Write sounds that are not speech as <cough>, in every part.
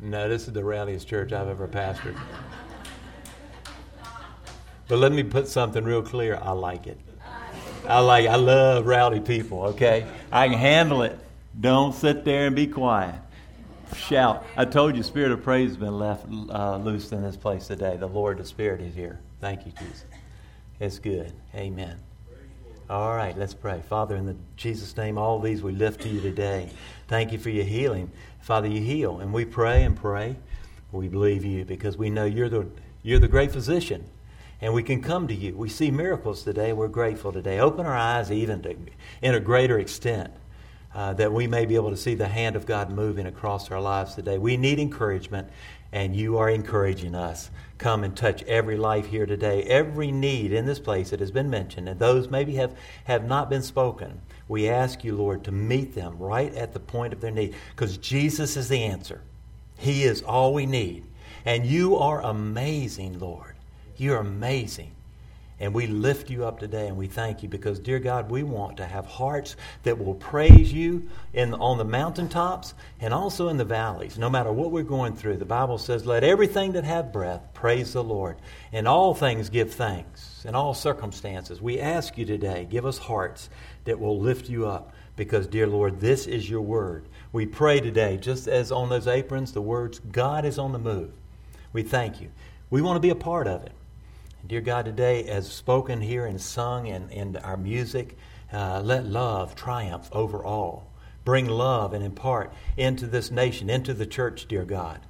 No, this is the rowdiest church I've ever pastored. But let me put something real clear. I like it. I like. I love rowdy people. Okay, I can handle it. Don't sit there and be quiet. Shout! I told you, spirit of praise has been left uh, loose in this place today. The Lord, the Spirit, is here. Thank you, Jesus. It's good. Amen. All right, let's pray. Father, in the Jesus' name, all these we lift to you today. Thank you for your healing. Father, you heal. And we pray and pray. We believe you because we know you're the, you're the great physician. And we can come to you. We see miracles today. We're grateful today. Open our eyes even to, in a greater extent uh, that we may be able to see the hand of God moving across our lives today. We need encouragement, and you are encouraging us. Come and touch every life here today, every need in this place that has been mentioned, and those maybe have, have not been spoken. We ask you, Lord, to meet them right at the point of their need because Jesus is the answer. He is all we need. And you are amazing, Lord. You're amazing. And we lift you up today and we thank you because, dear God, we want to have hearts that will praise you in, on the mountaintops and also in the valleys, no matter what we're going through. The Bible says, Let everything that have breath praise the Lord. In all things give thanks. In all circumstances, we ask you today, give us hearts that will lift you up because, dear Lord, this is your word. We pray today, just as on those aprons, the words, God is on the move. We thank you. We want to be a part of it. Dear God, today, as spoken here and sung in, in our music, uh, let love triumph over all. Bring love and impart into this nation, into the church, dear God,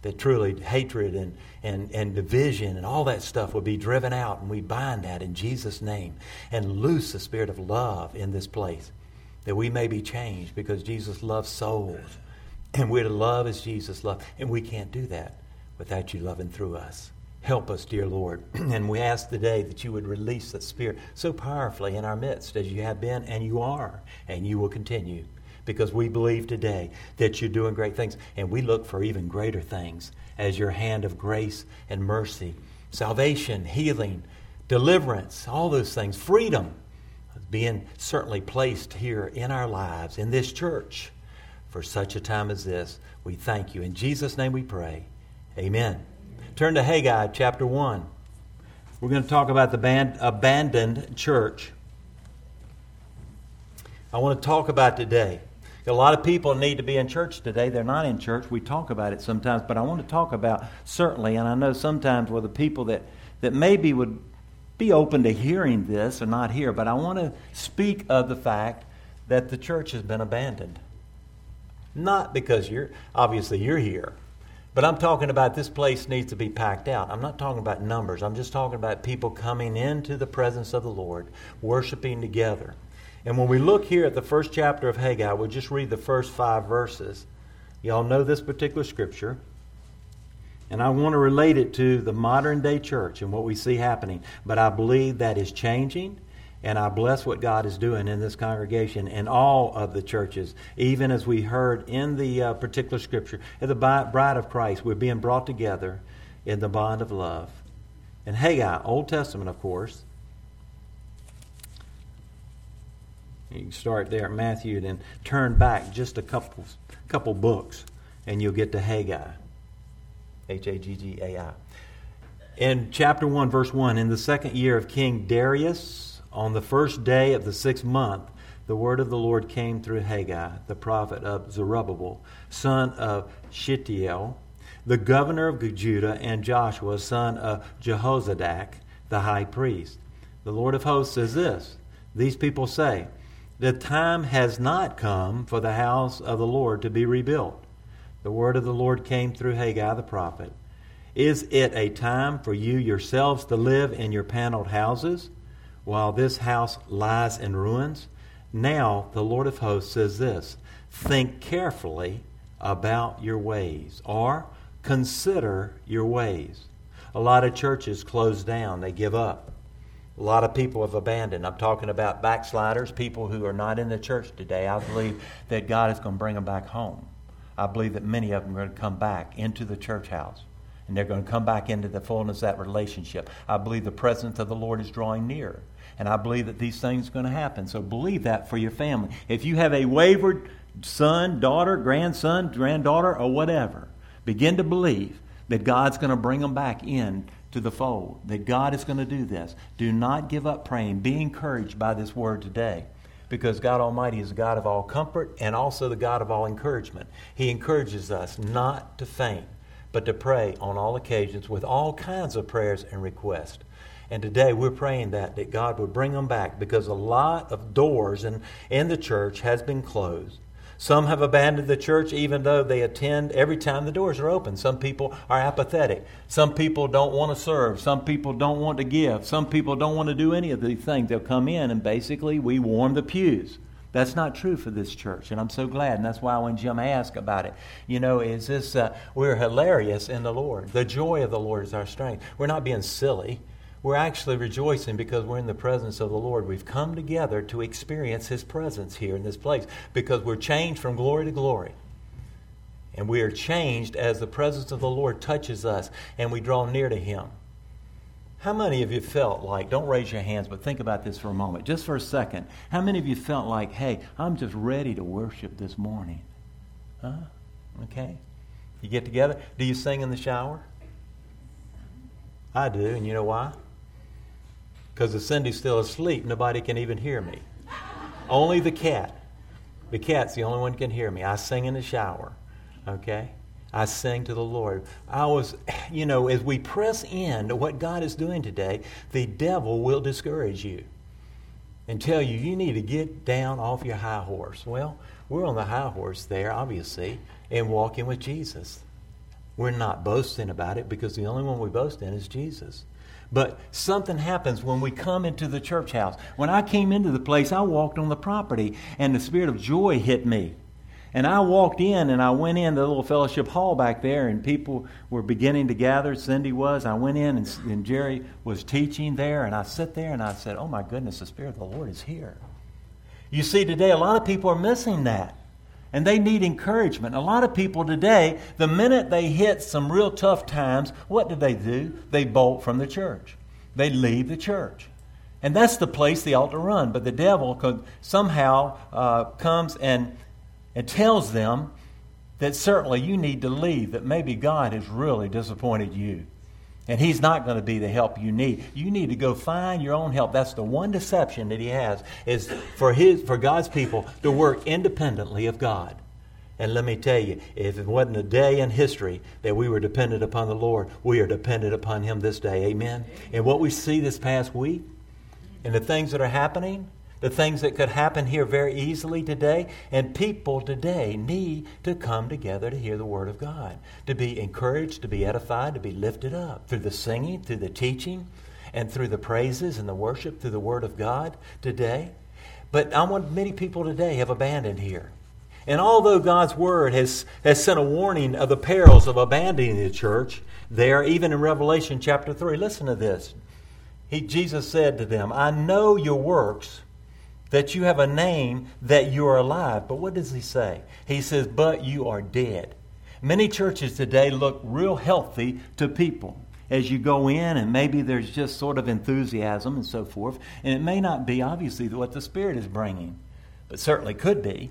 that truly hatred and, and, and division and all that stuff will be driven out. And we bind that in Jesus' name and loose the spirit of love in this place, that we may be changed because Jesus loves souls. And we're to love as Jesus loved. And we can't do that without you loving through us. Help us, dear Lord. <clears throat> and we ask today that you would release the Spirit so powerfully in our midst as you have been and you are, and you will continue. Because we believe today that you're doing great things, and we look for even greater things as your hand of grace and mercy, salvation, healing, deliverance, all those things, freedom being certainly placed here in our lives, in this church, for such a time as this. We thank you. In Jesus' name we pray. Amen. Turn to Haggai chapter 1. We're going to talk about the band, abandoned church. I want to talk about today. A lot of people need to be in church today. They're not in church. We talk about it sometimes, but I want to talk about certainly, and I know sometimes with the people that, that maybe would be open to hearing this or not here, but I want to speak of the fact that the church has been abandoned. Not because you're, obviously, you're here. But I'm talking about this place needs to be packed out. I'm not talking about numbers. I'm just talking about people coming into the presence of the Lord, worshiping together. And when we look here at the first chapter of Haggai, we'll just read the first five verses. Y'all know this particular scripture. And I want to relate it to the modern day church and what we see happening. But I believe that is changing and I bless what God is doing in this congregation and all of the churches, even as we heard in the uh, particular scripture. In the bride of Christ, we're being brought together in the bond of love. And Haggai, Old Testament, of course. You can start there at Matthew and then turn back just a couple, couple books, and you'll get to Haggai. H A G G A I. In chapter 1, verse 1, in the second year of King Darius, on the first day of the sixth month, the word of the Lord came through Haggai, the prophet of Zerubbabel, son of Shealtiel, the governor of Judah, and Joshua, son of Jehozadak, the high priest. The Lord of hosts says this These people say, The time has not come for the house of the Lord to be rebuilt. The word of the Lord came through Haggai the prophet. Is it a time for you yourselves to live in your paneled houses? While this house lies in ruins? Now the Lord of hosts says this Think carefully about your ways, or consider your ways. A lot of churches close down, they give up. A lot of people have abandoned. I'm talking about backsliders, people who are not in the church today. I believe that God is going to bring them back home. I believe that many of them are going to come back into the church house and they're going to come back into the fullness of that relationship. I believe the presence of the Lord is drawing near. And I believe that these things are going to happen. So believe that for your family. If you have a wayward son, daughter, grandson, granddaughter, or whatever, begin to believe that God's going to bring them back in to the fold, that God is going to do this. Do not give up praying. Be encouraged by this word today because God Almighty is the God of all comfort and also the God of all encouragement. He encourages us not to faint, but to pray on all occasions with all kinds of prayers and requests. And today we're praying that, that God would bring them back because a lot of doors in, in the church has been closed. Some have abandoned the church even though they attend every time the doors are open. Some people are apathetic. Some people don't want to serve. Some people don't want to give. Some people don't want to do any of these things. They'll come in and basically we warm the pews. That's not true for this church, and I'm so glad. And that's why when Jim asked about it, you know, is this, uh, we're hilarious in the Lord. The joy of the Lord is our strength. We're not being silly. We're actually rejoicing because we're in the presence of the Lord. We've come together to experience His presence here in this place because we're changed from glory to glory. And we are changed as the presence of the Lord touches us and we draw near to Him. How many of you felt like, don't raise your hands, but think about this for a moment, just for a second. How many of you felt like, hey, I'm just ready to worship this morning? Huh? Okay. You get together? Do you sing in the shower? I do, and you know why? Because the Cindy's still asleep, nobody can even hear me. Only the cat. The cat's the only one can hear me. I sing in the shower. Okay? I sing to the Lord. I was, you know, as we press in to what God is doing today, the devil will discourage you and tell you you need to get down off your high horse. Well, we're on the high horse there, obviously, and walking with Jesus. We're not boasting about it because the only one we boast in is Jesus. But something happens when we come into the church house. When I came into the place, I walked on the property and the spirit of joy hit me. And I walked in and I went in the little fellowship hall back there, and people were beginning to gather. Cindy was. I went in and, and Jerry was teaching there, and I sit there and I said, Oh my goodness, the Spirit of the Lord is here. You see, today a lot of people are missing that. And they need encouragement. A lot of people today, the minute they hit some real tough times, what do they do? They bolt from the church. They leave the church. And that's the place they ought to run. But the devil could somehow uh, comes and, and tells them that certainly you need to leave, that maybe God has really disappointed you. And he's not going to be the help you need. You need to go find your own help. That's the one deception that he has is for his for God's people to work independently of God. And let me tell you, if it wasn't a day in history that we were dependent upon the Lord, we are dependent upon him this day. Amen. And what we see this past week and the things that are happening, the things that could happen here very easily today. And people today need to come together to hear the Word of God, to be encouraged, to be edified, to be lifted up through the singing, through the teaching, and through the praises and the worship through the Word of God today. But I want many people today have abandoned here. And although God's Word has, has sent a warning of the perils of abandoning the church, there, even in Revelation chapter 3, listen to this. He, Jesus said to them, I know your works that you have a name that you are alive. But what does he say? He says, But you are dead. Many churches today look real healthy to people as you go in, and maybe there's just sort of enthusiasm and so forth. And it may not be obviously what the Spirit is bringing, but certainly could be.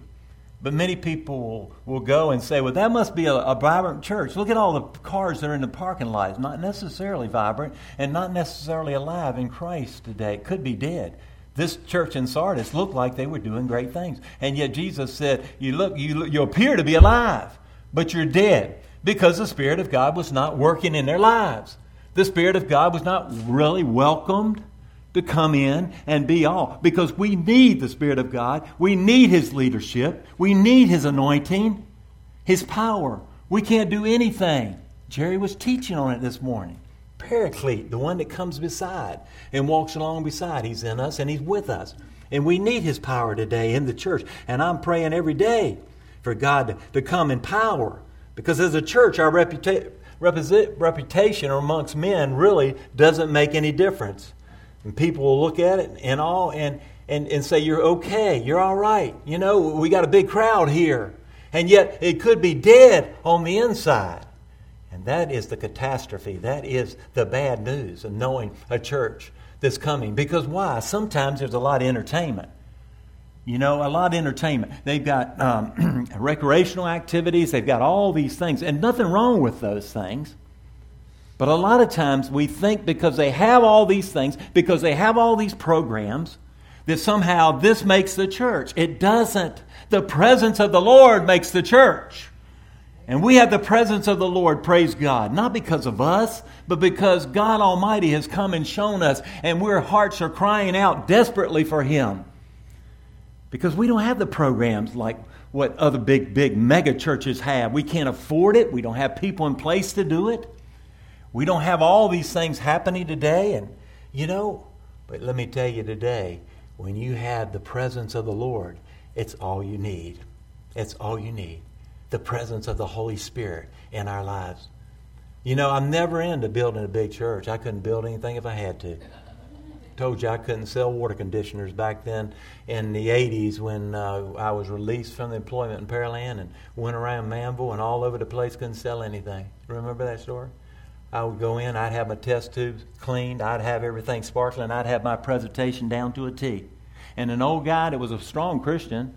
But many people will, go and say, well, that must be a, a, vibrant church. Look at all the cars that are in the parking lots. Not necessarily vibrant and not necessarily alive in Christ today. It could be dead. This church in Sardis looked like they were doing great things. And yet Jesus said, You look, you, you appear to be alive, but you're dead because the Spirit of God was not working in their lives. The Spirit of God was not really welcomed to come in and be all because we need the Spirit of God. We need His leadership. We need His anointing, His power. We can't do anything. Jerry was teaching on it this morning paraclete, the one that comes beside and walks along beside. He's in us and He's with us. And we need His power today in the church. And I'm praying every day for God to, to come in power. Because as a church, our reputa- reputation amongst men really doesn't make any difference. And people will look at it and all and, and, and say, You're okay, you're all right. You know, we got a big crowd here. And yet it could be dead on the inside. And that is the catastrophe. That is the bad news of knowing a church that's coming. Because why? Sometimes there's a lot of entertainment. You know, a lot of entertainment. They've got um, <clears throat> recreational activities, they've got all these things, and nothing wrong with those things. But a lot of times we think because they have all these things, because they have all these programs, that somehow this makes the church. It doesn't. The presence of the Lord makes the church. And we have the presence of the Lord, praise God, not because of us, but because God Almighty has come and shown us, and our hearts are crying out desperately for Him. Because we don't have the programs like what other big, big mega churches have. We can't afford it. We don't have people in place to do it. We don't have all these things happening today. And, you know, but let me tell you today, when you have the presence of the Lord, it's all you need. It's all you need the presence of the Holy Spirit in our lives. You know, I'm never into building a big church. I couldn't build anything if I had to. Told you I couldn't sell water conditioners back then in the 80s when uh, I was released from the employment in Pearland and went around Manvel and all over the place, couldn't sell anything. Remember that story? I would go in, I'd have my test tubes cleaned, I'd have everything sparkling, I'd have my presentation down to a T. And an old guy that was a strong Christian,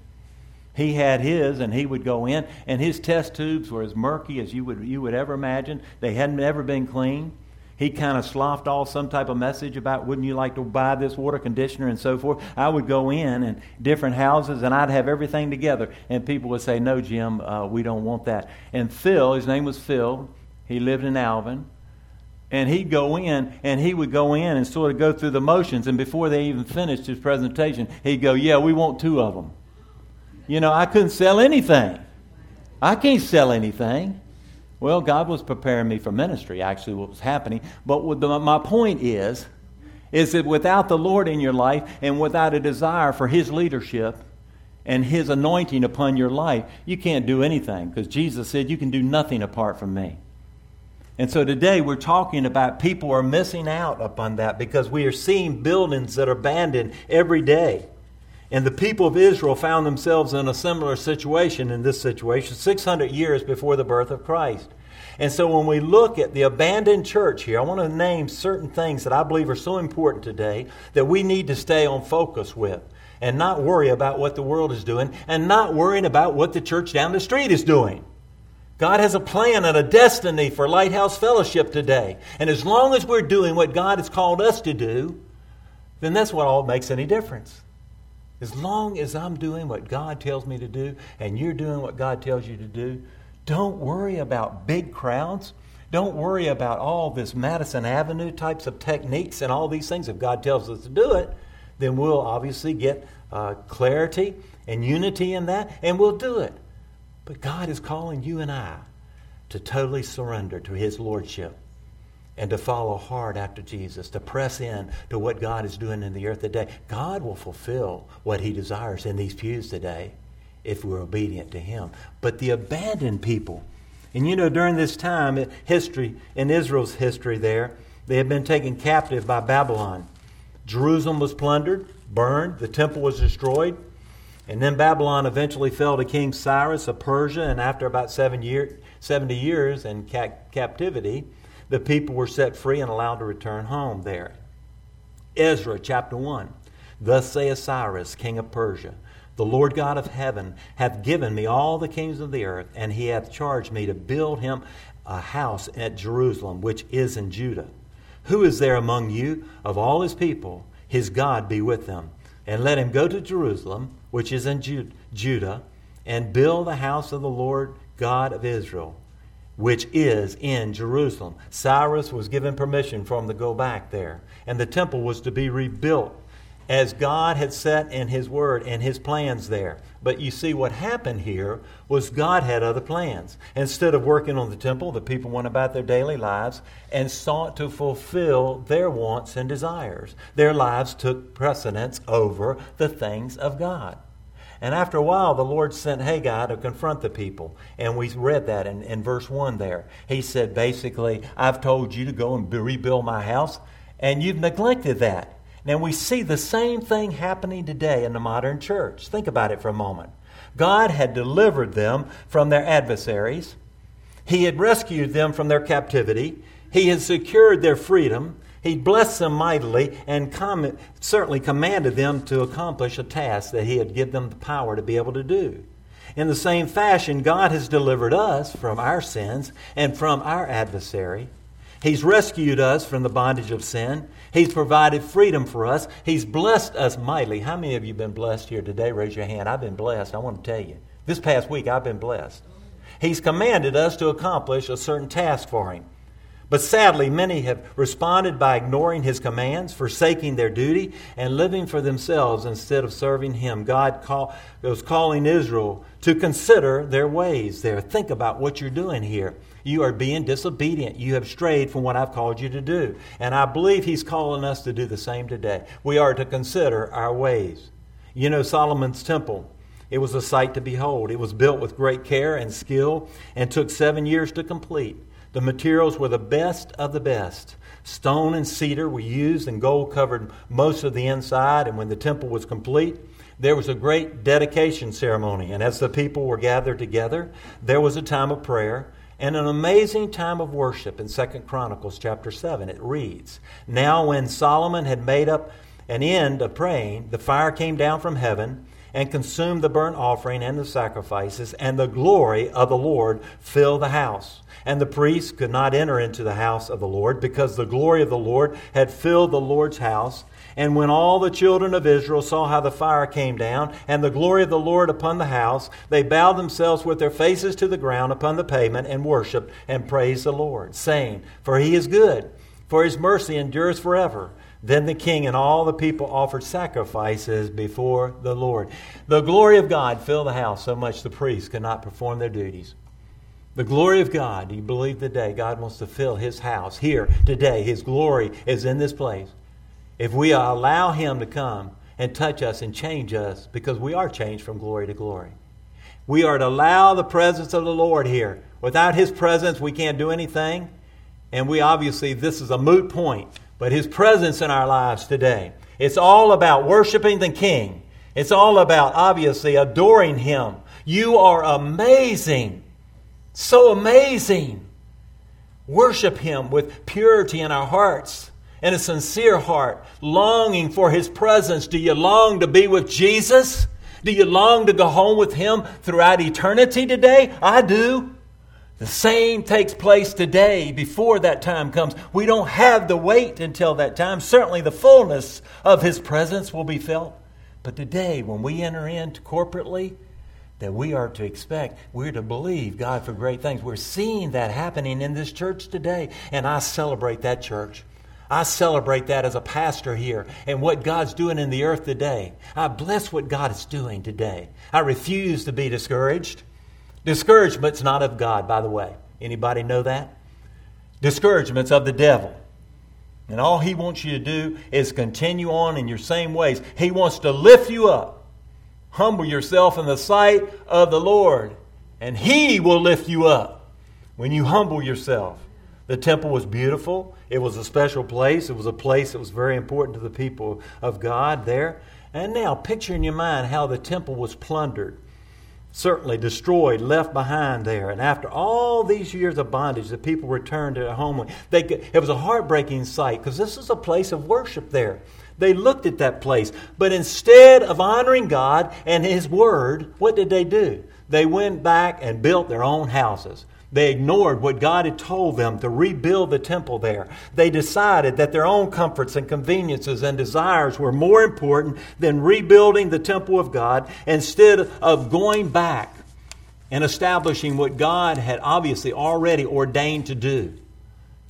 he had his, and he would go in, and his test tubes were as murky as you would, you would ever imagine. They hadn't ever been cleaned. He kind of sloughed off some type of message about, wouldn't you like to buy this water conditioner and so forth. I would go in and different houses, and I'd have everything together, and people would say, No, Jim, uh, we don't want that. And Phil, his name was Phil, he lived in Alvin. And he'd go in, and he would go in and sort of go through the motions. And before they even finished his presentation, he'd go, Yeah, we want two of them. You know, I couldn't sell anything. I can't sell anything. Well, God was preparing me for ministry, actually, what was happening. But the, my point is, is that without the Lord in your life and without a desire for His leadership and His anointing upon your life, you can't do anything because Jesus said, You can do nothing apart from me. And so today we're talking about people are missing out upon that because we are seeing buildings that are abandoned every day. And the people of Israel found themselves in a similar situation in this situation 600 years before the birth of Christ. And so when we look at the abandoned church here, I want to name certain things that I believe are so important today that we need to stay on focus with and not worry about what the world is doing and not worrying about what the church down the street is doing. God has a plan and a destiny for Lighthouse Fellowship today. And as long as we're doing what God has called us to do, then that's what all makes any difference. As long as I'm doing what God tells me to do and you're doing what God tells you to do, don't worry about big crowds. Don't worry about all this Madison Avenue types of techniques and all these things. If God tells us to do it, then we'll obviously get uh, clarity and unity in that, and we'll do it. But God is calling you and I to totally surrender to His Lordship and to follow hard after Jesus, to press in to what God is doing in the earth today. God will fulfill what He desires in these pews today if we're obedient to Him. But the abandoned people, and you know, during this time, uh, history, in Israel's history there, they had been taken captive by Babylon. Jerusalem was plundered, burned, the temple was destroyed. And then Babylon eventually fell to King Cyrus of Persia, and after about seven year, 70 years in ca- captivity, the people were set free and allowed to return home there. Ezra chapter 1. Thus saith Cyrus, king of Persia, The Lord God of heaven hath given me all the kings of the earth, and he hath charged me to build him a house at Jerusalem, which is in Judah. Who is there among you of all his people? His God be with them. And let him go to Jerusalem, which is in Judah, and build the house of the Lord God of Israel which is in Jerusalem. Cyrus was given permission for him to go back there, and the temple was to be rebuilt as God had set in His Word and His plans there. But you see, what happened here was God had other plans. Instead of working on the temple, the people went about their daily lives and sought to fulfill their wants and desires. Their lives took precedence over the things of God. And after a while, the Lord sent Haggai to confront the people. And we read that in, in verse 1 there. He said, basically, I've told you to go and rebuild my house, and you've neglected that. Now, we see the same thing happening today in the modern church. Think about it for a moment. God had delivered them from their adversaries, He had rescued them from their captivity, He had secured their freedom. He blessed them mightily and com- certainly commanded them to accomplish a task that He had given them the power to be able to do. In the same fashion, God has delivered us from our sins and from our adversary. He's rescued us from the bondage of sin. He's provided freedom for us. He's blessed us mightily. How many of you have been blessed here today? Raise your hand. I've been blessed. I want to tell you. This past week, I've been blessed. He's commanded us to accomplish a certain task for Him. But sadly, many have responded by ignoring his commands, forsaking their duty, and living for themselves instead of serving him. God call, was calling Israel to consider their ways there. Think about what you're doing here. You are being disobedient. You have strayed from what I've called you to do. And I believe he's calling us to do the same today. We are to consider our ways. You know, Solomon's temple. It was a sight to behold. It was built with great care and skill and took seven years to complete. The materials were the best of the best. Stone and cedar were used, and gold covered most of the inside. And when the temple was complete, there was a great dedication ceremony. And as the people were gathered together, there was a time of prayer and an amazing time of worship in Second Chronicles chapter 7. It reads Now, when Solomon had made up an end of praying, the fire came down from heaven and consumed the burnt offering and the sacrifices, and the glory of the Lord filled the house. And the priests could not enter into the house of the Lord because the glory of the Lord had filled the Lord's house. And when all the children of Israel saw how the fire came down and the glory of the Lord upon the house, they bowed themselves with their faces to the ground upon the pavement and worshiped and praised the Lord, saying, For he is good, for his mercy endures forever. Then the king and all the people offered sacrifices before the Lord. The glory of God filled the house so much the priests could not perform their duties. The glory of God, do you believe today God wants to fill his house here today? His glory is in this place. If we allow him to come and touch us and change us, because we are changed from glory to glory, we are to allow the presence of the Lord here. Without his presence, we can't do anything. And we obviously, this is a moot point, but his presence in our lives today. It's all about worshiping the King. It's all about, obviously, adoring him. You are amazing. So amazing. Worship Him with purity in our hearts and a sincere heart, longing for His presence. Do you long to be with Jesus? Do you long to go home with Him throughout eternity today? I do. The same takes place today before that time comes. We don't have to wait until that time. Certainly, the fullness of His presence will be felt. But today, when we enter into corporately, that we are to expect. We're to believe God for great things. We're seeing that happening in this church today, and I celebrate that church. I celebrate that as a pastor here and what God's doing in the earth today. I bless what God is doing today. I refuse to be discouraged. Discouragement's not of God, by the way. Anybody know that? Discouragement's of the devil. And all he wants you to do is continue on in your same ways. He wants to lift you up Humble yourself in the sight of the Lord, and He will lift you up when you humble yourself. The temple was beautiful. It was a special place. It was a place that was very important to the people of God there. And now, picture in your mind how the temple was plundered, certainly destroyed, left behind there. And after all these years of bondage, the people returned to their homeland. They, it was a heartbreaking sight because this is a place of worship there. They looked at that place. But instead of honoring God and His Word, what did they do? They went back and built their own houses. They ignored what God had told them to rebuild the temple there. They decided that their own comforts and conveniences and desires were more important than rebuilding the temple of God instead of going back and establishing what God had obviously already ordained to do.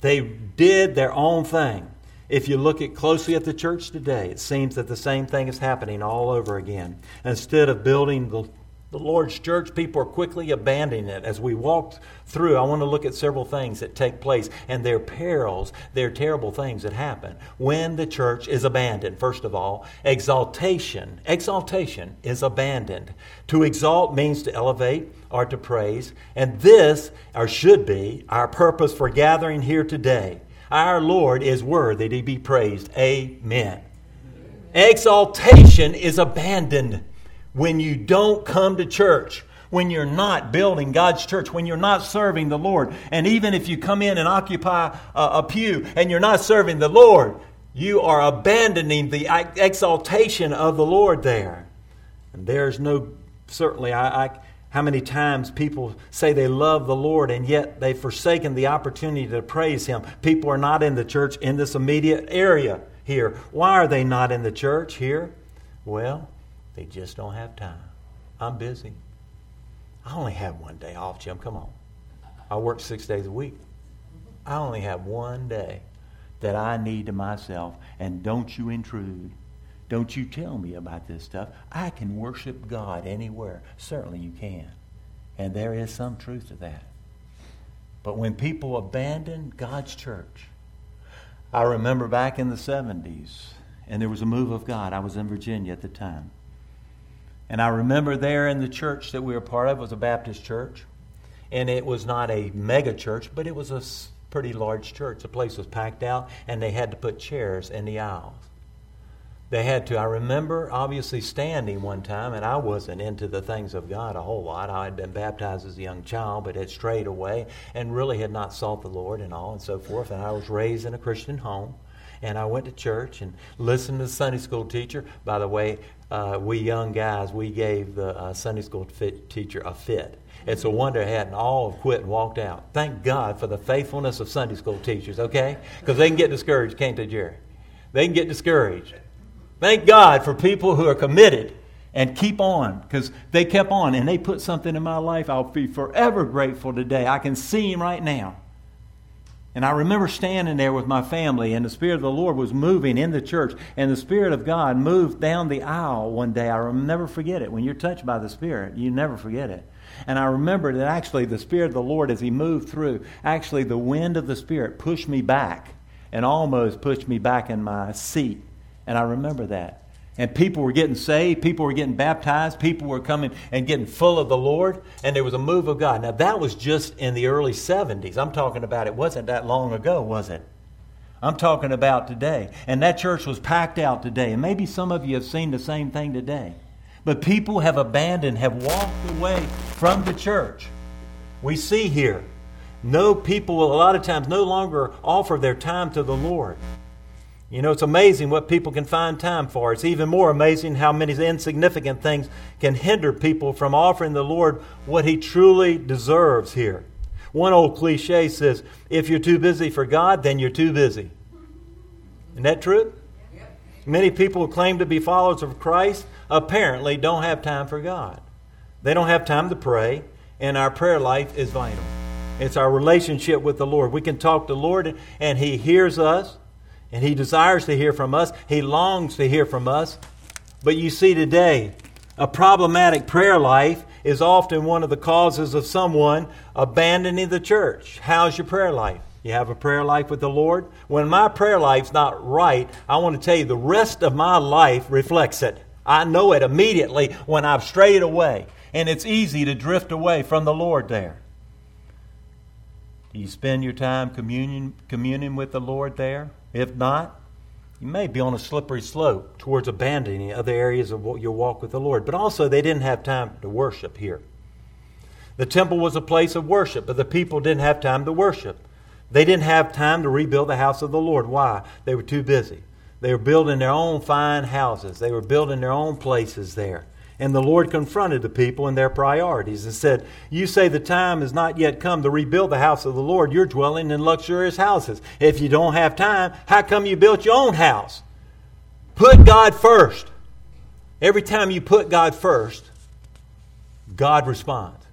They did their own thing. If you look at closely at the church today, it seems that the same thing is happening all over again. Instead of building the, the Lord's church, people are quickly abandoning it. As we walk through, I want to look at several things that take place and their perils, their terrible things that happen when the church is abandoned. First of all, exaltation. Exaltation is abandoned. To exalt means to elevate or to praise, and this, or should be, our purpose for gathering here today. Our Lord is worthy to be praised. Amen. Exaltation is abandoned when you don't come to church, when you're not building God's church, when you're not serving the Lord. And even if you come in and occupy a, a pew and you're not serving the Lord, you are abandoning the exaltation of the Lord there. And there's no, certainly, I, I how many times people say they love the Lord and yet they've forsaken the opportunity to praise Him? People are not in the church in this immediate area here. Why are they not in the church here? Well, they just don't have time. I'm busy. I only have one day off, Jim. Come on. I work six days a week. I only have one day that I need to myself, and don't you intrude. Don't you tell me about this stuff. I can worship God anywhere. Certainly you can. And there is some truth to that. But when people abandon God's church, I remember back in the 70s, and there was a move of God. I was in Virginia at the time. And I remember there in the church that we were part of was a Baptist church. And it was not a mega church, but it was a pretty large church. The place was packed out, and they had to put chairs in the aisles. They had to. I remember obviously standing one time, and I wasn't into the things of God a whole lot. I had been baptized as a young child, but had strayed away and really had not sought the Lord and all and so forth. And I was raised in a Christian home and I went to church and listened to the Sunday school teacher. By the way, uh, we young guys, we gave the uh, Sunday school fit teacher a fit. It's a wonder he hadn't all quit and walked out. Thank God for the faithfulness of Sunday school teachers, okay? Because they can get discouraged, can't they, Jerry? They can get discouraged. Thank God for people who are committed and keep on because they kept on and they put something in my life I'll be forever grateful today. I can see him right now. And I remember standing there with my family, and the Spirit of the Lord was moving in the church, and the Spirit of God moved down the aisle one day. I will never forget it. When you're touched by the Spirit, you never forget it. And I remember that actually the Spirit of the Lord, as He moved through, actually the wind of the Spirit pushed me back and almost pushed me back in my seat. And I remember that. And people were getting saved, people were getting baptized, people were coming and getting full of the Lord, and there was a move of God. Now, that was just in the early 70s. I'm talking about it wasn't that long ago, was it? I'm talking about today. And that church was packed out today. And maybe some of you have seen the same thing today. But people have abandoned, have walked away from the church. We see here, no people will a lot of times no longer offer their time to the Lord. You know, it's amazing what people can find time for. It's even more amazing how many insignificant things can hinder people from offering the Lord what He truly deserves here. One old cliche says, if you're too busy for God, then you're too busy. Isn't that true? Many people who claim to be followers of Christ apparently don't have time for God. They don't have time to pray, and our prayer life is vital. It's our relationship with the Lord. We can talk to the Lord, and He hears us. And He desires to hear from us. He longs to hear from us. But you see today, a problematic prayer life is often one of the causes of someone abandoning the church. How's your prayer life? You have a prayer life with the Lord? When my prayer life's not right, I want to tell you the rest of my life reflects it. I know it immediately when I've strayed away. And it's easy to drift away from the Lord there. Do you spend your time communion, communing with the Lord there? If not, you may be on a slippery slope towards abandoning other areas of your walk with the Lord. But also, they didn't have time to worship here. The temple was a place of worship, but the people didn't have time to worship. They didn't have time to rebuild the house of the Lord. Why? They were too busy. They were building their own fine houses, they were building their own places there. And the Lord confronted the people and their priorities and said, You say the time has not yet come to rebuild the house of the Lord. You're dwelling in luxurious houses. If you don't have time, how come you built your own house? Put God first. Every time you put God first, God responds.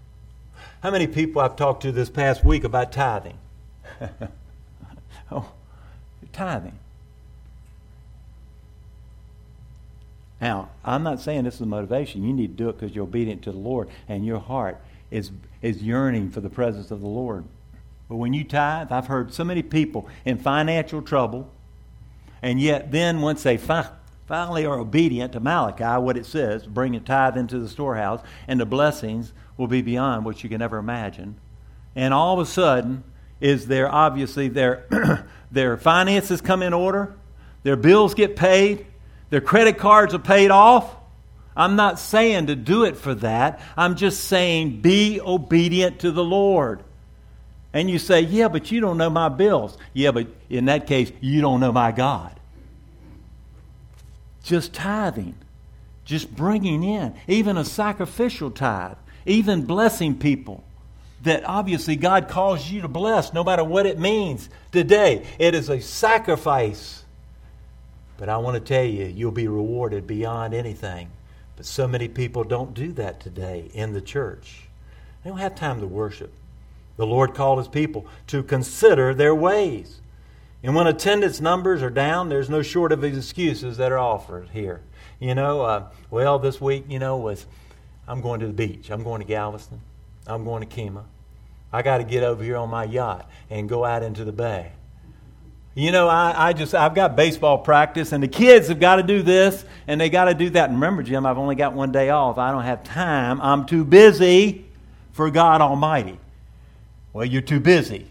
How many people I've talked to this past week about tithing? <laughs> oh, tithing. Now, I'm not saying this is a motivation. You need to do it because you're obedient to the Lord and your heart is, is yearning for the presence of the Lord. But when you tithe, I've heard so many people in financial trouble, and yet then once they fi- finally are obedient to Malachi, what it says, bring a tithe into the storehouse, and the blessings will be beyond what you can ever imagine. And all of a sudden, is there obviously their, <clears throat> their finances come in order, their bills get paid, their credit cards are paid off. I'm not saying to do it for that. I'm just saying be obedient to the Lord. And you say, yeah, but you don't know my bills. Yeah, but in that case, you don't know my God. Just tithing, just bringing in, even a sacrificial tithe, even blessing people that obviously God calls you to bless, no matter what it means today. It is a sacrifice. But I want to tell you, you'll be rewarded beyond anything. But so many people don't do that today in the church. They don't have time to worship. The Lord called his people to consider their ways. And when attendance numbers are down, there's no short of excuses that are offered here. You know, uh, well, this week, you know, was I'm going to the beach. I'm going to Galveston. I'm going to Kemah. I got to get over here on my yacht and go out into the bay. You know, I, I just, I've got baseball practice, and the kids have got to do this, and they got to do that. And remember, Jim, I've only got one day off. I don't have time. I'm too busy for God Almighty. Well, you're too busy.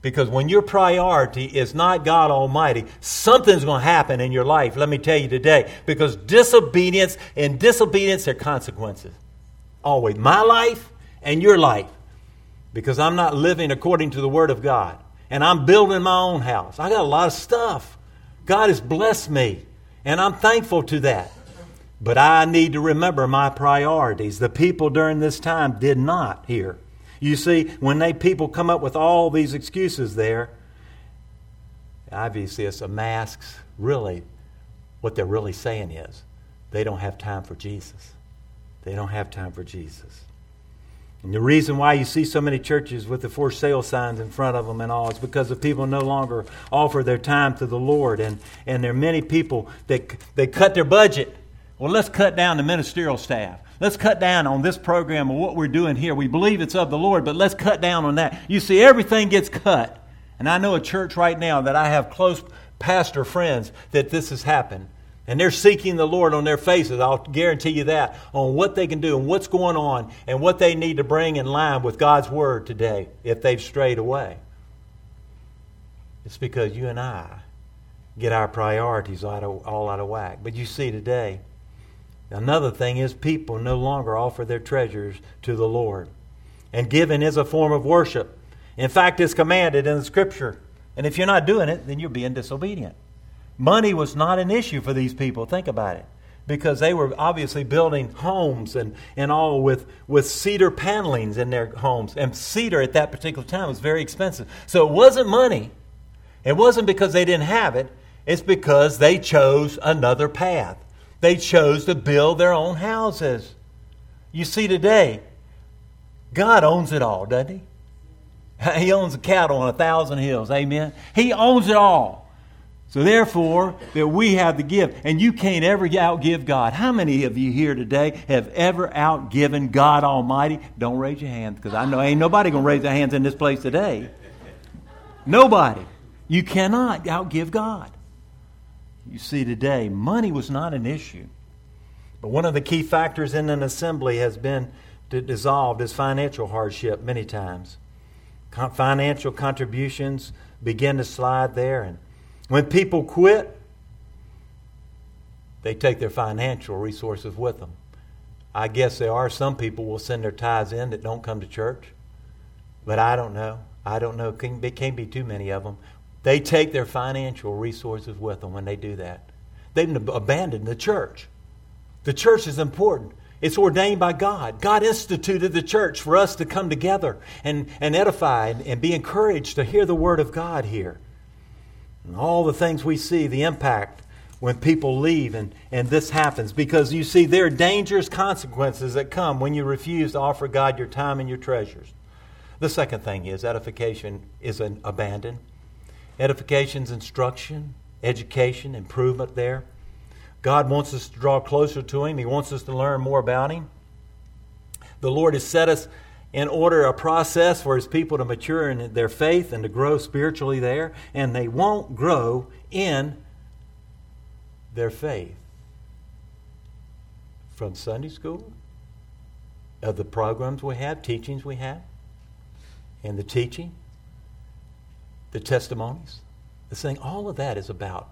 Because when your priority is not God Almighty, something's going to happen in your life, let me tell you today. Because disobedience and disobedience are consequences. Always. My life and your life. Because I'm not living according to the Word of God. And I'm building my own house. I got a lot of stuff. God has blessed me. And I'm thankful to that. But I need to remember my priorities. The people during this time did not hear. You see, when they people come up with all these excuses there, obviously it's a masks really what they're really saying is they don't have time for Jesus. They don't have time for Jesus. And the reason why you see so many churches with the for sale signs in front of them and all is because the people no longer offer their time to the Lord. And, and there are many people that they cut their budget. Well, let's cut down the ministerial staff. Let's cut down on this program of what we're doing here. We believe it's of the Lord, but let's cut down on that. You see, everything gets cut. And I know a church right now that I have close pastor friends that this has happened. And they're seeking the Lord on their faces, I'll guarantee you that, on what they can do and what's going on and what they need to bring in line with God's Word today if they've strayed away. It's because you and I get our priorities all out of, all out of whack. But you see today, another thing is people no longer offer their treasures to the Lord. And giving is a form of worship. In fact, it's commanded in the Scripture. And if you're not doing it, then you're being disobedient. Money was not an issue for these people. Think about it. Because they were obviously building homes and, and all with, with cedar panelings in their homes. And cedar at that particular time was very expensive. So it wasn't money. It wasn't because they didn't have it. It's because they chose another path. They chose to build their own houses. You see, today, God owns it all, doesn't He? <laughs> He owns the cattle on a thousand hills. Amen. He owns it all. So therefore, that we have to give. And you can't ever outgive God. How many of you here today have ever outgiven God Almighty? Don't raise your hands, because I know ain't nobody to raise their hands in this place today. Nobody. You cannot outgive God. You see, today, money was not an issue. But one of the key factors in an assembly has been dissolved is financial hardship many times. Financial contributions begin to slide there, and when people quit, they take their financial resources with them. I guess there are some people will send their tithes in that don't come to church, but I don't know. I don't know. It can't be too many of them. They take their financial resources with them when they do that. They've abandoned the church. The church is important. It's ordained by God. God instituted the church for us to come together and, and edify and, and be encouraged to hear the word of God here. And all the things we see, the impact when people leave and, and this happens. Because you see, there are dangerous consequences that come when you refuse to offer God your time and your treasures. The second thing is edification is an abandon. Edification's instruction, education, improvement there. God wants us to draw closer to Him. He wants us to learn more about Him. The Lord has set us in order a process for his people to mature in their faith and to grow spiritually there, and they won't grow in their faith. From Sunday school, of the programs we have, teachings we have, and the teaching, the testimonies, the thing, all of that is about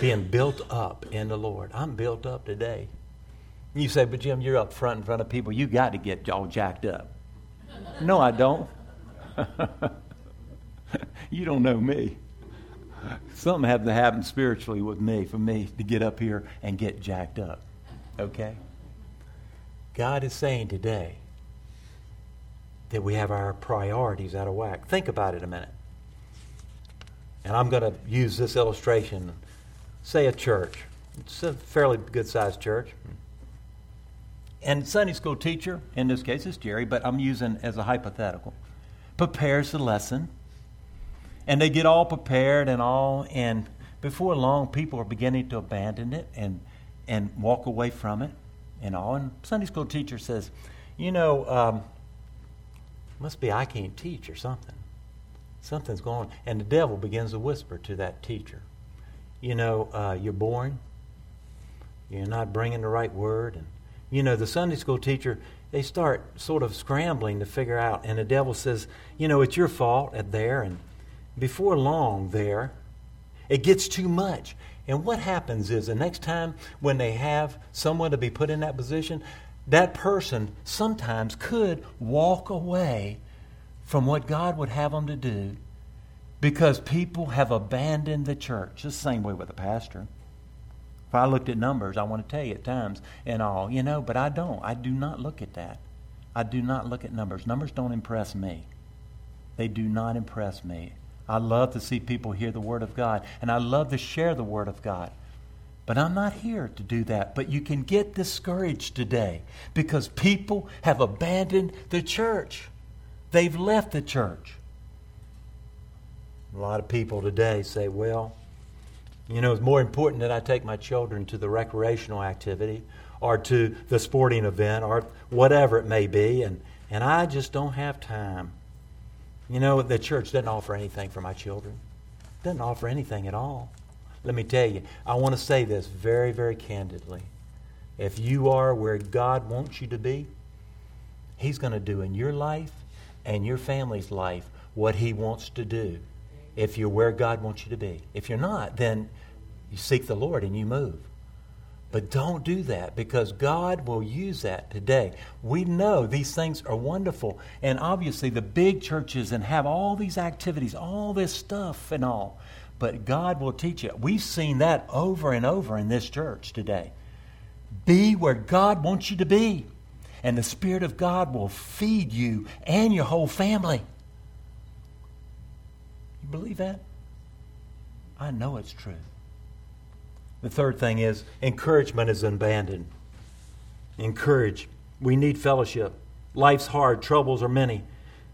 being built up in the Lord. I'm built up today. You say, but Jim, you're up front in front of people. You got to get all jacked up. No, I don't. <laughs> you don't know me. Something had to happen spiritually with me for me to get up here and get jacked up. Okay? God is saying today that we have our priorities out of whack. Think about it a minute. And I'm going to use this illustration. Say a church. It's a fairly good sized church. And Sunday school teacher, in this case it's Jerry, but I'm using as a hypothetical, prepares the lesson. And they get all prepared and all, and before long, people are beginning to abandon it and, and walk away from it and all. And Sunday school teacher says, You know, um, must be I can't teach or something. Something's going on. And the devil begins to whisper to that teacher, You know, uh, you're boring. You're not bringing the right word. And you know, the Sunday school teacher, they start sort of scrambling to figure out. And the devil says, you know, it's your fault at there. And before long, there, it gets too much. And what happens is the next time when they have someone to be put in that position, that person sometimes could walk away from what God would have them to do because people have abandoned the church. the same way with a pastor. I looked at numbers, I want to tell you at times and all, you know, but I don't. I do not look at that. I do not look at numbers. Numbers don't impress me. They do not impress me. I love to see people hear the Word of God, and I love to share the Word of God. But I'm not here to do that. But you can get discouraged today because people have abandoned the church. They've left the church. A lot of people today say, well, you know, it's more important that I take my children to the recreational activity or to the sporting event or whatever it may be, and, and I just don't have time. You know, the church doesn't offer anything for my children, doesn't offer anything at all. Let me tell you, I want to say this very, very candidly. If you are where God wants you to be, He's going to do in your life and your family's life what He wants to do if you're where God wants you to be. If you're not, then you seek the Lord and you move. But don't do that because God will use that today. We know these things are wonderful. And obviously, the big churches and have all these activities, all this stuff and all. But God will teach you. We've seen that over and over in this church today. Be where God wants you to be. And the Spirit of God will feed you and your whole family. You believe that? I know it's true. The third thing is encouragement is abandoned. Encourage. We need fellowship. Life's hard, troubles are many.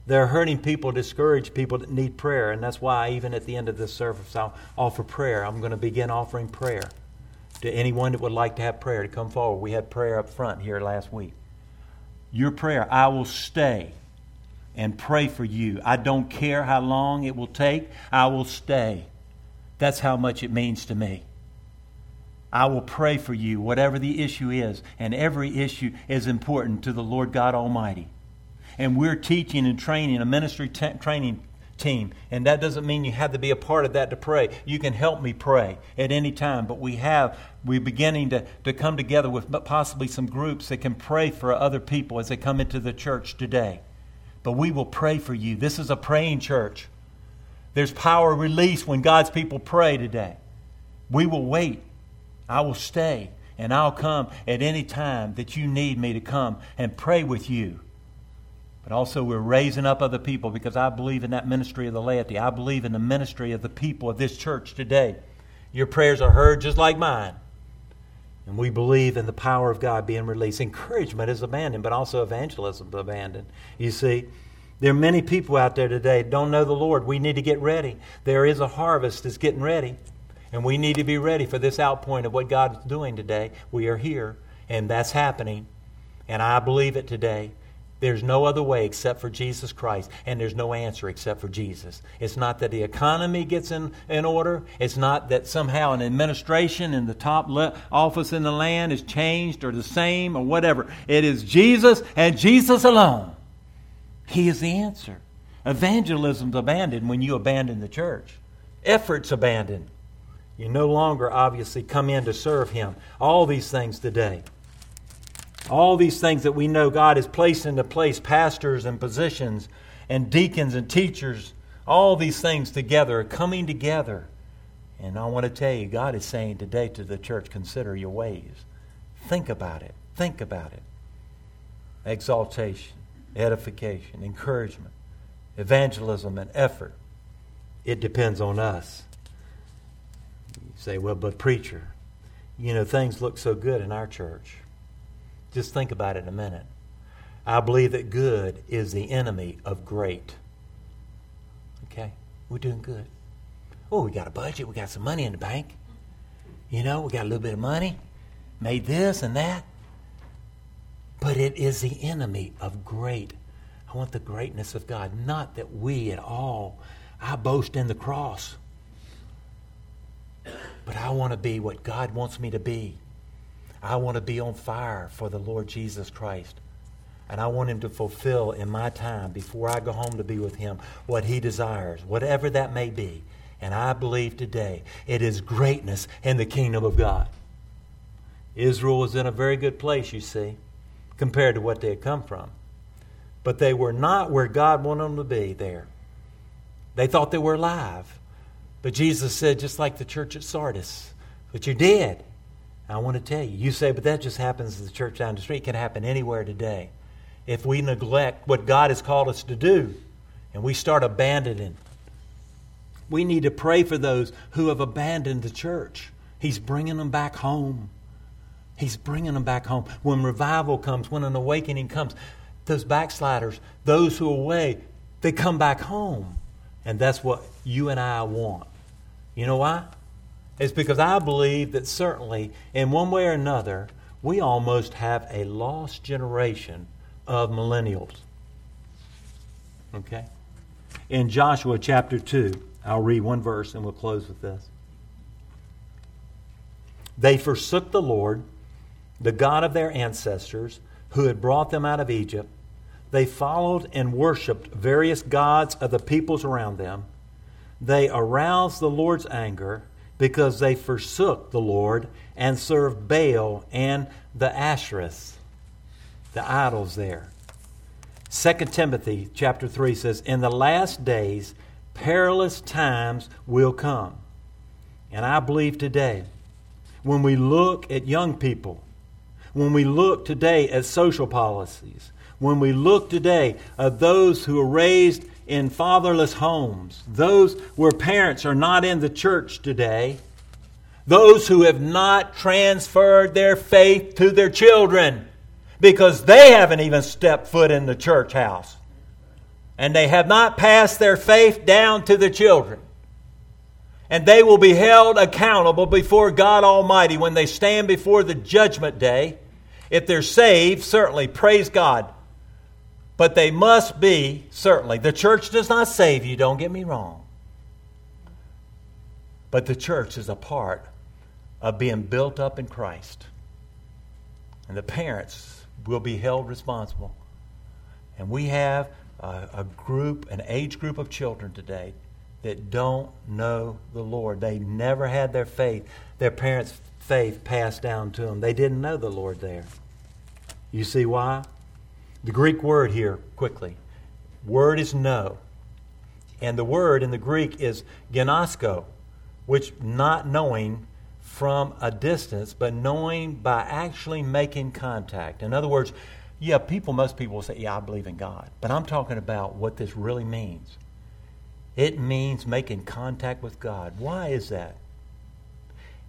They're hurting people, discourage people that need prayer, and that's why even at the end of this service I'll offer prayer. I'm going to begin offering prayer to anyone that would like to have prayer to come forward. We had prayer up front here last week. Your prayer, I will stay and pray for you. I don't care how long it will take, I will stay. That's how much it means to me. I will pray for you, whatever the issue is, and every issue is important to the Lord God Almighty. And we're teaching and training a ministry t- training team, and that doesn't mean you have to be a part of that to pray. You can help me pray at any time, but we have, we're beginning to, to come together with possibly some groups that can pray for other people as they come into the church today but we will pray for you. This is a praying church. There's power released when God's people pray today. We will wait. I will stay, and I'll come at any time that you need me to come and pray with you. But also, we're raising up other people because I believe in that ministry of the laity. I believe in the ministry of the people of this church today. Your prayers are heard just like mine. And we believe in the power of God being released. Encouragement is abandoned, but also evangelism is abandoned. You see, there are many people out there today don't know the Lord. We need to get ready. There is a harvest that's getting ready, and we need to be ready for this outpouring of what God is doing today. We are here, and that's happening, and I believe it today. There's no other way except for Jesus Christ, and there's no answer except for Jesus. It's not that the economy gets in, in order. It's not that somehow an administration in the top le- office in the land is changed or the same or whatever. It is Jesus and Jesus alone. He is the answer. Evangelism's abandoned when you abandon the church. Effort's abandoned. You no longer obviously come in to serve Him. All these things today. All these things that we know God has placed into place pastors and positions and deacons and teachers all these things together are coming together. And I want to tell you, God is saying today to the church, consider your ways. Think about it. Think about it. Exaltation, edification, encouragement, evangelism, and effort. It depends on us. You say, well, but preacher, you know, things look so good in our church. Just think about it a minute. I believe that good is the enemy of great. Okay, we're doing good. Oh, we got a budget. We got some money in the bank. You know, we got a little bit of money. Made this and that. But it is the enemy of great. I want the greatness of God. Not that we at all, I boast in the cross. But I want to be what God wants me to be. I want to be on fire for the Lord Jesus Christ. And I want him to fulfill in my time before I go home to be with him what he desires, whatever that may be. And I believe today it is greatness in the kingdom of God. Israel was in a very good place, you see, compared to what they had come from. But they were not where God wanted them to be there. They thought they were alive. But Jesus said, just like the church at Sardis, but you're dead. I want to tell you, you say, but that just happens at the church down the street. It can happen anywhere today if we neglect what God has called us to do and we start abandoning. We need to pray for those who have abandoned the church. He's bringing them back home. He's bringing them back home. When revival comes, when an awakening comes, those backsliders, those who are away, they come back home. And that's what you and I want. You know why? It's because I believe that certainly, in one way or another, we almost have a lost generation of millennials. Okay? In Joshua chapter 2, I'll read one verse and we'll close with this. They forsook the Lord, the God of their ancestors, who had brought them out of Egypt. They followed and worshiped various gods of the peoples around them. They aroused the Lord's anger because they forsook the Lord and served Baal and the Ashtoreths the idols there. 2 Timothy chapter 3 says, In the last days, perilous times will come. And I believe today, when we look at young people, when we look today at social policies, when we look today at those who are raised in fatherless homes, those where parents are not in the church today, those who have not transferred their faith to their children because they haven't even stepped foot in the church house. And they have not passed their faith down to the children. And they will be held accountable before God Almighty when they stand before the judgment day. If they're saved, certainly, praise God. But they must be, certainly. The church does not save you, don't get me wrong. But the church is a part of being built up in Christ. And the parents will be held responsible. And we have a, a group, an age group of children today that don't know the Lord. They never had their faith, their parents' faith passed down to them. They didn't know the Lord there. You see why? The Greek word here, quickly. Word is know. And the word in the Greek is ginosko, which not knowing from a distance, but knowing by actually making contact. In other words, yeah, people, most people will say, yeah, I believe in God. But I'm talking about what this really means. It means making contact with God. Why is that?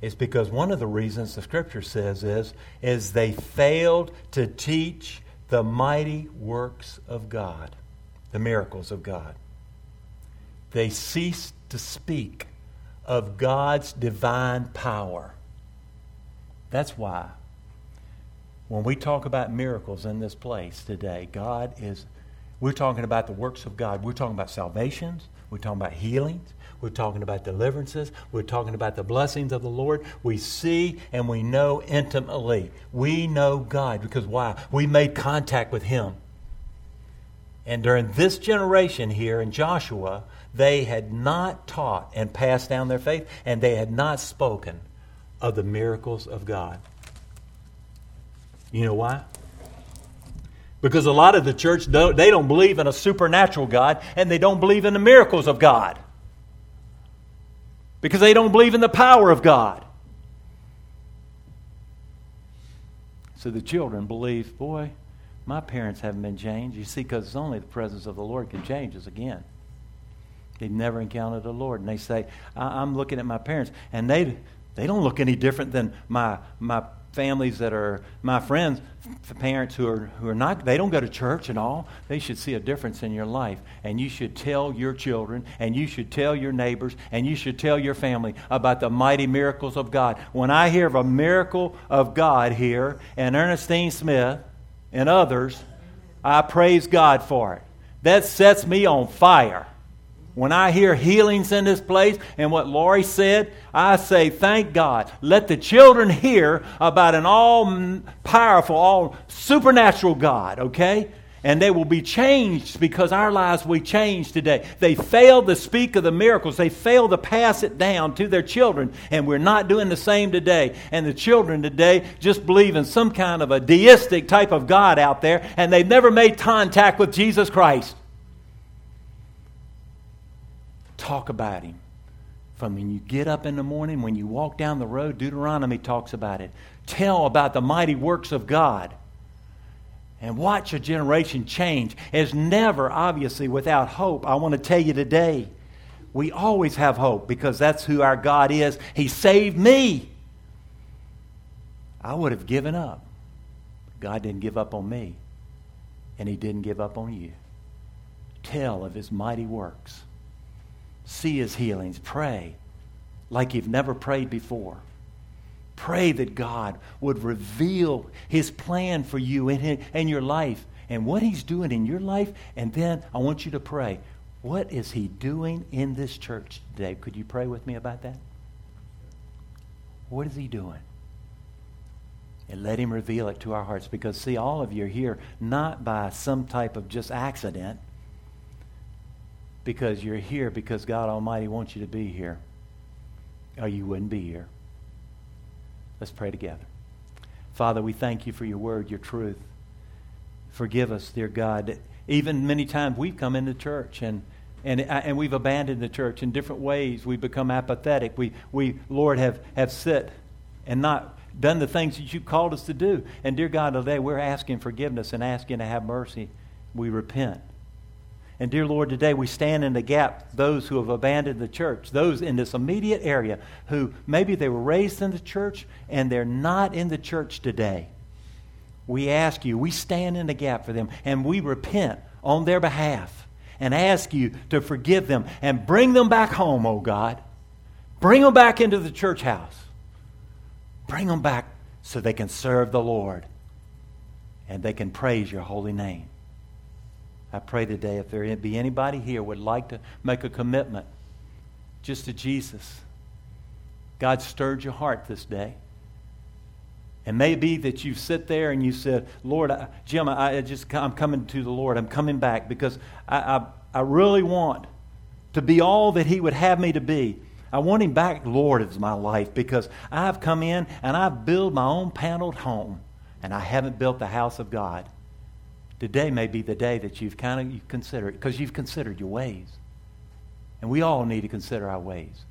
It's because one of the reasons the scripture says is, is they failed to teach the mighty works of God, the miracles of God. They ceased to speak of God's divine power. That's why when we talk about miracles in this place today, God is, we're talking about the works of God. We're talking about salvations. We're talking about healings. We're talking about deliverances. We're talking about the blessings of the Lord. We see and we know intimately. We know God because why? We made contact with Him. And during this generation here in Joshua, they had not taught and passed down their faith, and they had not spoken of the miracles of God. You know why? Because a lot of the church, don't, they don't believe in a supernatural God and they don't believe in the miracles of God. Because they don't believe in the power of God. So the children believe, boy, my parents haven't been changed. You see, because only the presence of the Lord can change us again. They've never encountered the Lord. And they say, I'm looking at my parents, and they, they don't look any different than my, my families that are my friends, parents who are, who are not, they don't go to church and all. They should see a difference in your life. And you should tell your children, and you should tell your neighbors, and you should tell your family about the mighty miracles of God. When I hear of a miracle of God here, and Ernestine Smith and others, I praise God for it. That sets me on fire. When I hear healings in this place and what Laurie said, I say, thank God. Let the children hear about an all powerful, all supernatural God, okay? And they will be changed because our lives will changed today. They failed to speak of the miracles. They failed to pass it down to their children. And we're not doing the same today. And the children today just believe in some kind of a deistic type of God out there. And they've never made contact with Jesus Christ. Talk about him. From when you get up in the morning, when you walk down the road, Deuteronomy talks about it. Tell about the mighty works of God. And watch a generation change. It's never, obviously, without hope. I want to tell you today, we always have hope because that's who our God is. He saved me. I would have given up. God didn't give up on me, and He didn't give up on you. Tell of His mighty works see his healings. Pray like you've never prayed before. Pray that God would reveal his plan for you and in your life and what he's doing in your life. And then I want you to pray. What is he doing in this church today? Could you pray with me about that? What is he doing? And let him reveal it to our hearts. Because, see, all of you are here not by some type of just accident because you're here because God Almighty wants you to be here, or you wouldn't be here. Let's pray together. Father, we thank you for your word, your truth. Forgive us, dear God. Even many times we've come into church and and, uh, and we've abandoned the church in different ways. We've become apathetic. We, we, Lord, have, have sit and not done the things that you called us to do. And dear God, today we're asking forgiveness and asking to have mercy. We repent. And dear Lord, today we stand in the gap, those who have abandoned the church, those in this immediate area who maybe they were raised in the church and they're not in the church today. We ask you, we stand in the gap for them, and we repent on their behalf and ask you to forgive them and bring them back home, oh God. Bring them back into the church house. Bring them back so they can serve the Lord and they can praise your holy name. I pray today if there be anybody here would like to make a commitment just to Jesus, God stirred your heart this day. And maybe that you sit there and you said, Lord, I, Jim, I, I just, I'm coming to the Lord. I'm coming back because I, I, I really want to be all that He would have me to be. I want Him back, Lord, as my life because I've come in and I've built my own paneled home and I haven't built the house of God. Today may be the day that you've kind of you considered, because you've considered your ways. And we all need to consider our ways.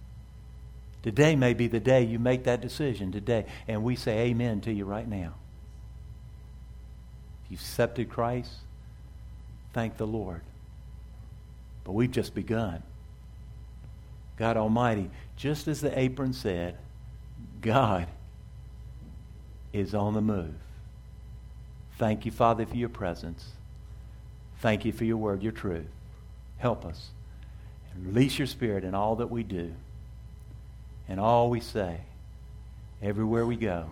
Today may be the day you make that decision today, and we say amen to you right now. If you've accepted Christ, thank the Lord. But we've just begun. God Almighty, just as the apron said, God is on the move. Thank you, Father, for your presence. Thank you for your word, your truth. Help us. Release your spirit in all that we do and all we say, everywhere we go.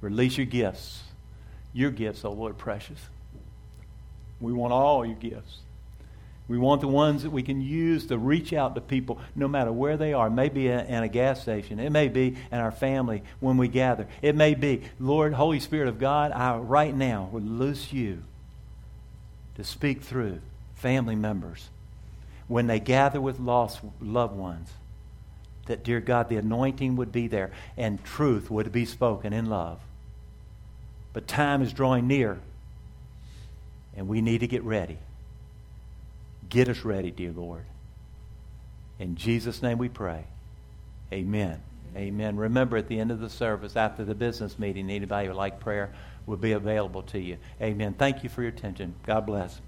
Release your gifts. Your gifts, oh Lord, precious. We want all your gifts. We want the ones that we can use to reach out to people no matter where they are. Maybe in a gas station. It may be in our family when we gather. It may be, Lord, Holy Spirit of God, I right now would loose you to speak through family members when they gather with lost loved ones. That, dear God, the anointing would be there and truth would be spoken in love. But time is drawing near And we need to get ready. Get us ready, dear Lord. In Jesus' name we pray. Amen. Amen. Remember, at the end of the service, after the business meeting, anybody who would like prayer will be available to you. Amen. Thank you for your attention. God bless.